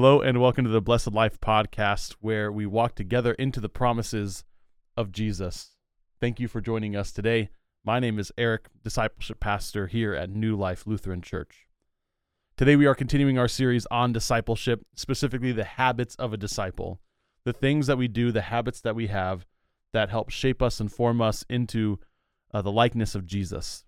Hello, and welcome to the Blessed Life podcast, where we walk together into the promises of Jesus. Thank you for joining us today. My name is Eric, discipleship pastor here at New Life Lutheran Church. Today, we are continuing our series on discipleship, specifically the habits of a disciple, the things that we do, the habits that we have that help shape us and form us into uh, the likeness of Jesus.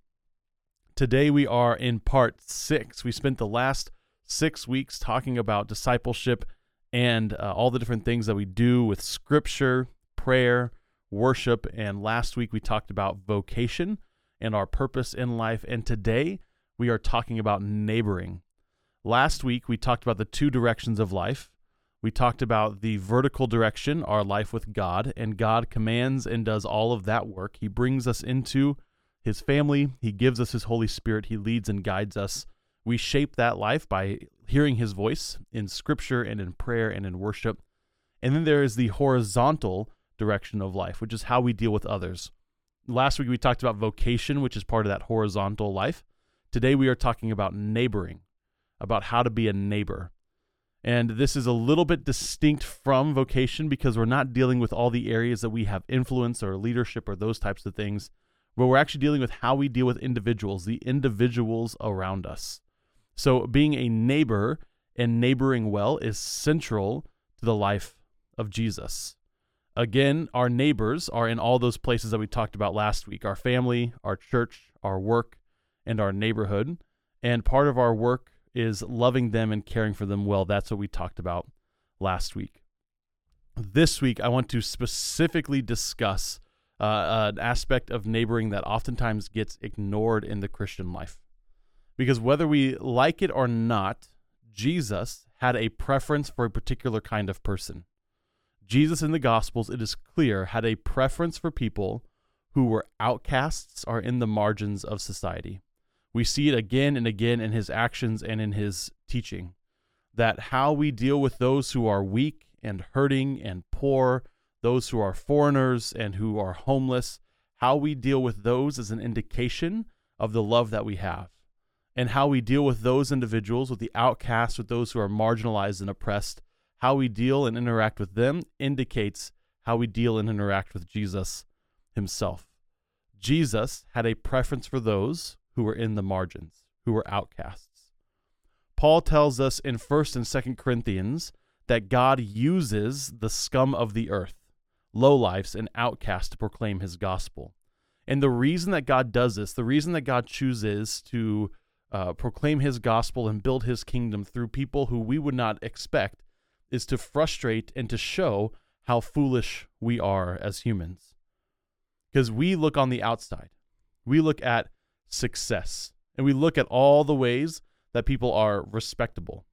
Today, we are in part six. We spent the last six weeks talking about discipleship and uh, all the different things that we do with scripture, prayer, worship. And last week we talked about vocation and our purpose in life. And today we are talking about neighboring. Last week we talked about the two directions of life. We talked about the vertical direction, our life with God, and God commands and does all of that work. He brings us into his family, he gives us his Holy Spirit, he leads and guides us we shape that life by hearing his voice in scripture and in prayer and in worship. And then there is the horizontal direction of life, which is how we deal with others. Last week we talked about vocation, which is part of that horizontal life. Today we are talking about neighboring, about how to be a neighbor. And this is a little bit distinct from vocation because we're not dealing with all the areas that we have influence or leadership or those types of things, but we're actually dealing with how we deal with individuals, the individuals around us. So, being a neighbor and neighboring well is central to the life of Jesus. Again, our neighbors are in all those places that we talked about last week our family, our church, our work, and our neighborhood. And part of our work is loving them and caring for them well. That's what we talked about last week. This week, I want to specifically discuss uh, an aspect of neighboring that oftentimes gets ignored in the Christian life. Because whether we like it or not, Jesus had a preference for a particular kind of person. Jesus in the Gospels, it is clear, had a preference for people who were outcasts or in the margins of society. We see it again and again in his actions and in his teaching that how we deal with those who are weak and hurting and poor, those who are foreigners and who are homeless, how we deal with those is an indication of the love that we have and how we deal with those individuals, with the outcasts, with those who are marginalized and oppressed, how we deal and interact with them indicates how we deal and interact with Jesus himself. Jesus had a preference for those who were in the margins, who were outcasts. Paul tells us in 1st and 2nd Corinthians that God uses the scum of the earth, lowlifes and outcasts to proclaim his gospel. And the reason that God does this, the reason that God chooses to uh, proclaim his gospel and build his kingdom through people who we would not expect is to frustrate and to show how foolish we are as humans. Because we look on the outside, we look at success, and we look at all the ways that people are respectable.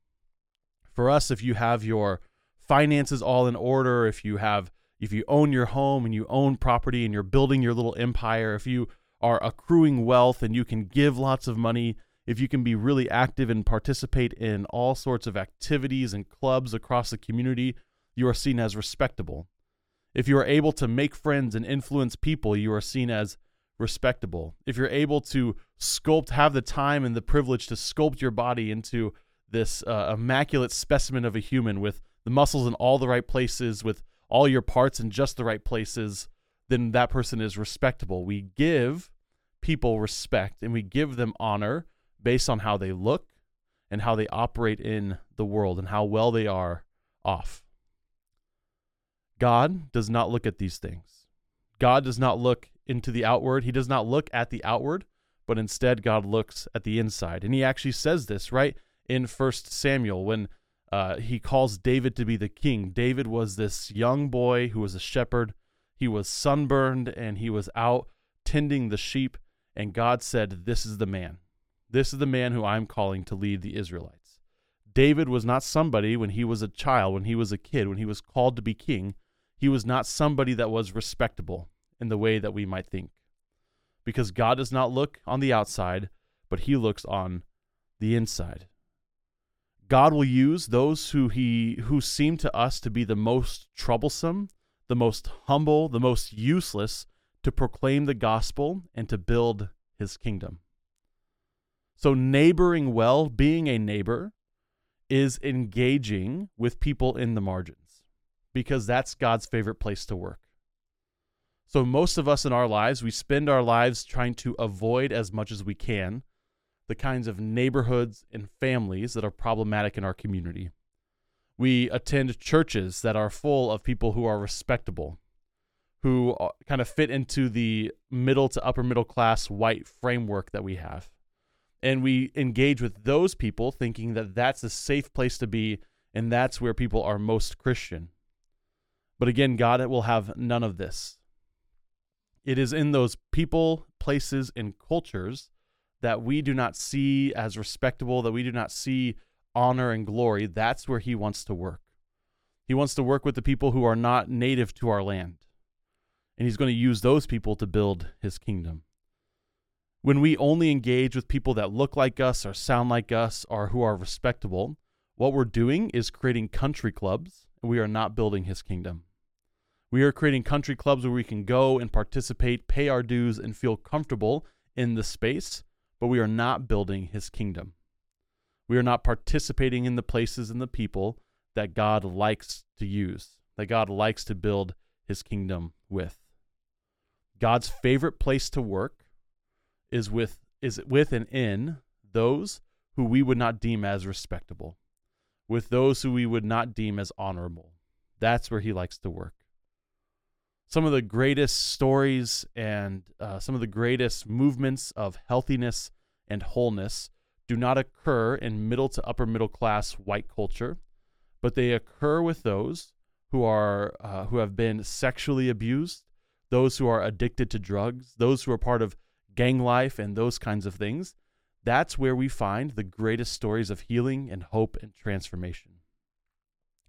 For us, if you have your finances all in order, if you have if you own your home and you own property and you're building your little empire, if you are accruing wealth and you can give lots of money if you can be really active and participate in all sorts of activities and clubs across the community, you are seen as respectable. If you are able to make friends and influence people, you are seen as respectable. If you're able to sculpt, have the time and the privilege to sculpt your body into this uh, immaculate specimen of a human with the muscles in all the right places, with all your parts in just the right places, then that person is respectable. We give people respect and we give them honor based on how they look and how they operate in the world and how well they are off. God does not look at these things. God does not look into the outward. He does not look at the outward, but instead God looks at the inside. And he actually says this right in First Samuel when uh, he calls David to be the king. David was this young boy who was a shepherd. He was sunburned and he was out tending the sheep. And God said, This is the man. This is the man who I'm calling to lead the Israelites. David was not somebody when he was a child, when he was a kid, when he was called to be king. He was not somebody that was respectable in the way that we might think. Because God does not look on the outside, but he looks on the inside. God will use those who he who seem to us to be the most troublesome, the most humble, the most useless to proclaim the gospel and to build his kingdom. So, neighboring well, being a neighbor, is engaging with people in the margins because that's God's favorite place to work. So, most of us in our lives, we spend our lives trying to avoid as much as we can the kinds of neighborhoods and families that are problematic in our community. We attend churches that are full of people who are respectable, who uh, kind of fit into the middle to upper middle class white framework that we have. And we engage with those people thinking that that's a safe place to be and that's where people are most Christian. But again, God will have none of this. It is in those people, places, and cultures that we do not see as respectable, that we do not see honor and glory. That's where He wants to work. He wants to work with the people who are not native to our land and he's going to use those people to build his kingdom. When we only engage with people that look like us or sound like us or who are respectable, what we're doing is creating country clubs, and we are not building his kingdom. We are creating country clubs where we can go and participate, pay our dues, and feel comfortable in the space, but we are not building his kingdom. We are not participating in the places and the people that God likes to use, that God likes to build his kingdom with. God's favorite place to work is with is with and in those who we would not deem as respectable, with those who we would not deem as honorable. That's where he likes to work. Some of the greatest stories and uh, some of the greatest movements of healthiness and wholeness do not occur in middle to upper middle class white culture, but they occur with those who are uh, who have been sexually abused, those who are addicted to drugs, those who are part of gang life and those kinds of things, that's where we find the greatest stories of healing and hope and transformation.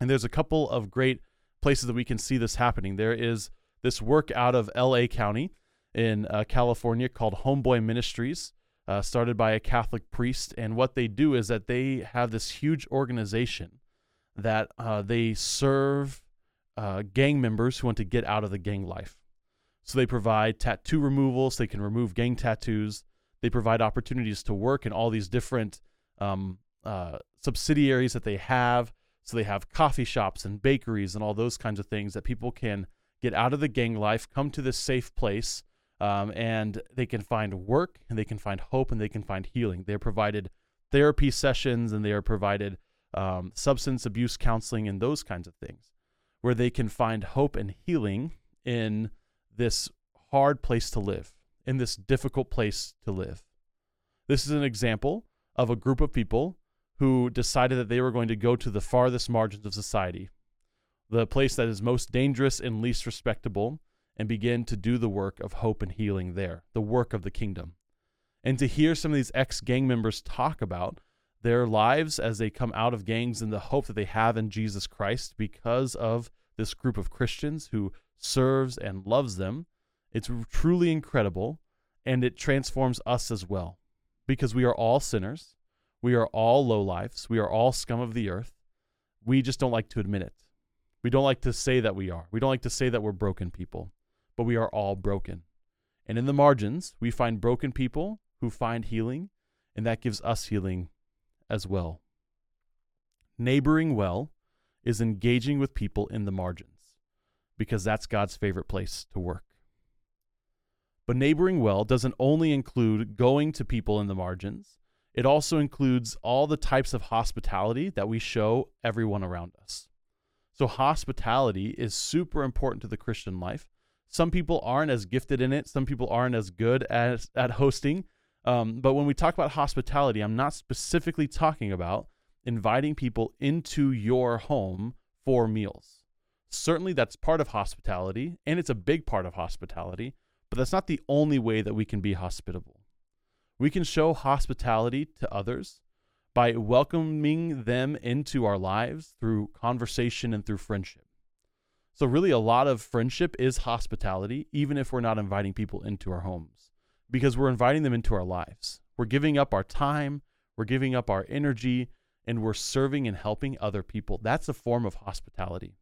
And there's a couple of great places that we can see this happening. There is this work out of LA County in uh, California called Homeboy Ministries, uh, started by a Catholic priest. And what they do is that they have this huge organization that uh, they serve uh, gang members who want to get out of the gang life. So they provide tattoo removal, so they can remove gang tattoos. They provide opportunities to work in all these different um, uh, subsidiaries that they have. So they have coffee shops and bakeries and all those kinds of things that people can get out of the gang life, come to this safe place, um, and they can find work and they can find hope and they can find healing. They are provided therapy sessions and they are provided um, substance abuse counseling and those kinds of things where they can find hope and healing in this hard place to live, in this difficult place to live. This is an example of a group of people who decided that they were going to go to the farthest margins of society, the place that is most dangerous and least respectable, and begin to do the work of hope and healing there, the work of the kingdom. And to hear some of these ex gang members talk about their lives as they come out of gangs and the hope that they have in Jesus Christ because of this group of Christians who serves and loves them. It's truly incredible, and it transforms us as well because we are all sinners. We are all low lowlifes. We are all scum of the earth. We just don't like to admit it. We don't like to say that we are. We don't like to say that we're broken people, but we are all broken. And in the margins, we find broken people who find healing, and that gives us healing as well. Neighboring well is engaging with people in the margins because that's God's favorite place to work. But neighboring well doesn't only include going to people in the margins, it also includes all the types of hospitality that we show everyone around us. So, hospitality is super important to the Christian life. Some people aren't as gifted in it, some people aren't as good as, at hosting. Um, but when we talk about hospitality, I'm not specifically talking about inviting people into your home for meals. Certainly, that's part of hospitality, and it's a big part of hospitality, but that's not the only way that we can be hospitable. We can show hospitality to others by welcoming them into our lives through conversation and through friendship. So, really, a lot of friendship is hospitality, even if we're not inviting people into our homes, because we're inviting them into our lives. We're giving up our time, we're giving up our energy, and we're serving and helping other people. That's a form of hospitality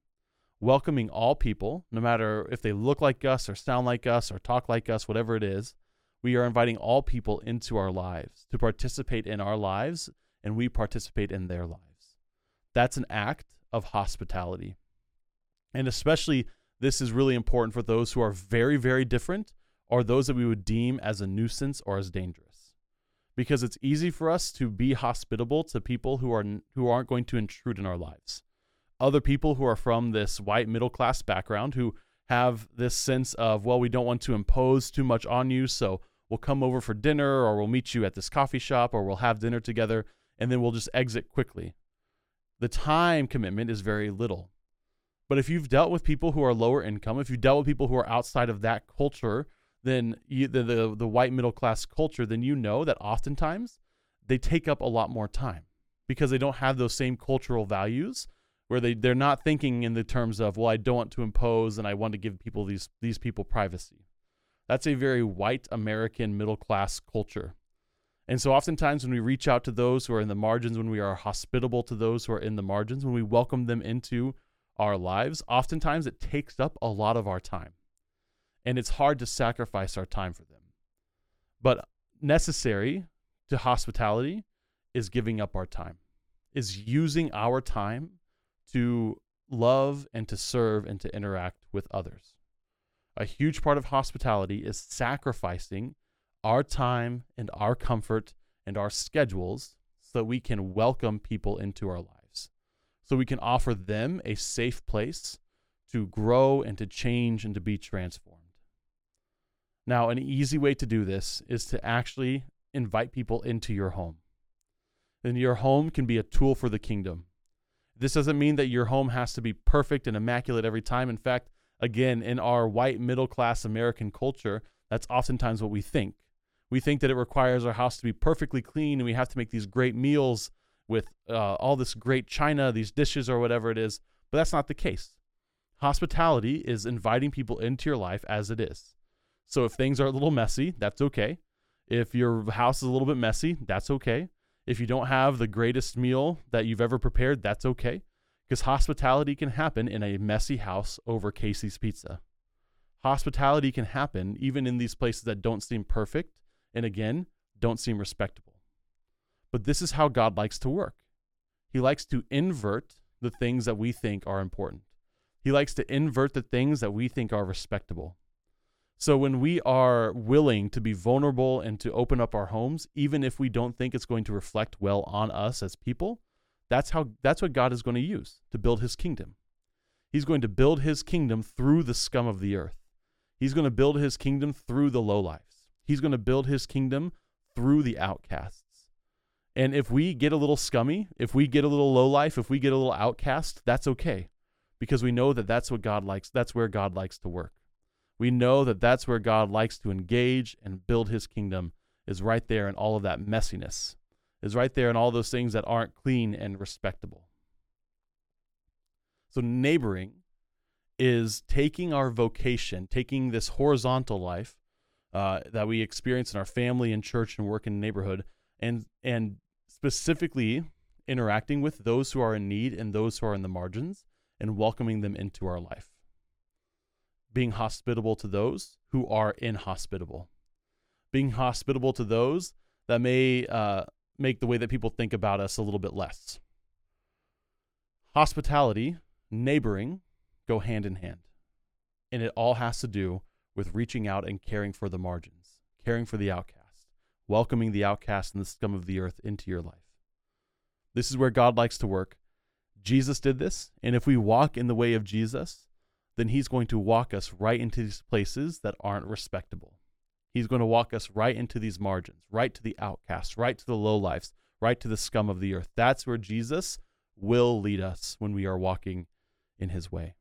welcoming all people, no matter if they look like us or sound like us or talk like us, whatever it is. We are inviting all people into our lives to participate in our lives, and we participate in their lives. That's an act of hospitality. And especially, this is really important for those who are very, very different or those that we would deem as a nuisance or as dangerous. Because it's easy for us to be hospitable to people who are who aren't going to intrude in our lives. Other people who are from this white middle class background who have this sense of, well, we don't want to impose too much on you, so we'll come over for dinner or we'll meet you at this coffee shop or we'll have dinner together and then we'll just exit quickly. The time commitment is very little. But if you've dealt with people who are lower income, if you've dealt with people who are outside of that culture, then you, the, the the white middle class culture, then you know that oftentimes they take up a lot more time because they don't have those same cultural values where they they're not thinking in the terms of well I don't want to impose and I want to give people these these people privacy. That's a very white American middle class culture. And so oftentimes when we reach out to those who are in the margins, when we are hospitable to those who are in the margins, when we welcome them into our lives, oftentimes it takes up a lot of our time. And it's hard to sacrifice our time for them. But necessary to hospitality is giving up our time, is using our time to love and to serve and to interact with others. A huge part of hospitality is sacrificing our time and our comfort and our schedules so that we can welcome people into our lives. So we can offer them a safe place to grow and to change and to be transformed. Now, an easy way to do this is to actually invite people into your home. And your home can be a tool for the kingdom. This doesn't mean that your home has to be perfect and immaculate every time. In fact, again, in our white middle class American culture, that's oftentimes what we think. We think that it requires our house to be perfectly clean and we have to make these great meals with uh, all this great china, these dishes, or whatever it is. But that's not the case. Hospitality is inviting people into your life as it is. So if things are a little messy, that's okay. If your house is a little bit messy, that's okay. If you don't have the greatest meal that you've ever prepared, that's okay because hospitality can happen in a messy house over Casey's Pizza. Hospitality can happen even in these places that don't seem perfect and again, don't seem respectable. But this is how God likes to work. He likes to invert the things that we think are important. He likes to invert the things that we think are respectable. So when we are willing to be vulnerable and to open up our homes, even if we don't think it's going to reflect well on us as people, that's how that's what God is going to use to build his kingdom. He's going to build his kingdom through the scum of the earth. He's going to build his kingdom through the lowlifes. He's going to build his kingdom through the outcasts. And if we get a little scummy, if we get a little lowlife, if we get a little outcast, that's okay because we know that that's what God likes. That's where God likes to work. We know that that's where God likes to engage and build his kingdom is right there in all of that messiness is right there in all those things that aren't clean and respectable. So, neighboring is taking our vocation, taking this horizontal life uh, that we experience in our family and church and work in neighborhood, and and specifically interacting with those who are in need and those who are in the margins, and welcoming them into our life. Being hospitable to those who are inhospitable, being hospitable to those that may uh, make the way that people think about us a little bit less. Hospitality, neighboring go hand in hand. And it all has to do with reaching out and caring for the margins, caring for the outcast, welcoming the outcast and the scum of the earth into your life. This is where God likes to work. Jesus did this, and if we walk in the way of Jesus, then he's going to walk us right into these places that aren't respectable. He's going to walk us right into these margins, right to the outcasts, right to the lowlifes, right to the scum of the earth. That's where Jesus will lead us when we are walking in his way.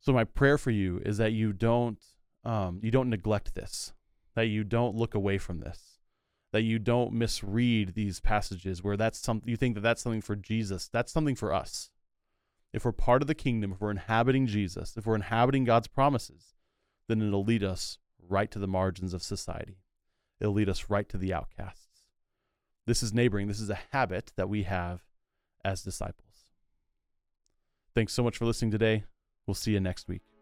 So my prayer for you is that you don't um, you don't neglect this, that you don't look away from this, that you don't misread these passages where that's something you think that that's something for Jesus. That's something for us. If we're part of the kingdom, if we're inhabiting Jesus, if we're inhabiting God's promises, then it'll lead us right to the margins of society. It'll lead us right to the outcasts. This is neighboring. This is a habit that we have as disciples. Thanks so much for listening today. We'll see you next week.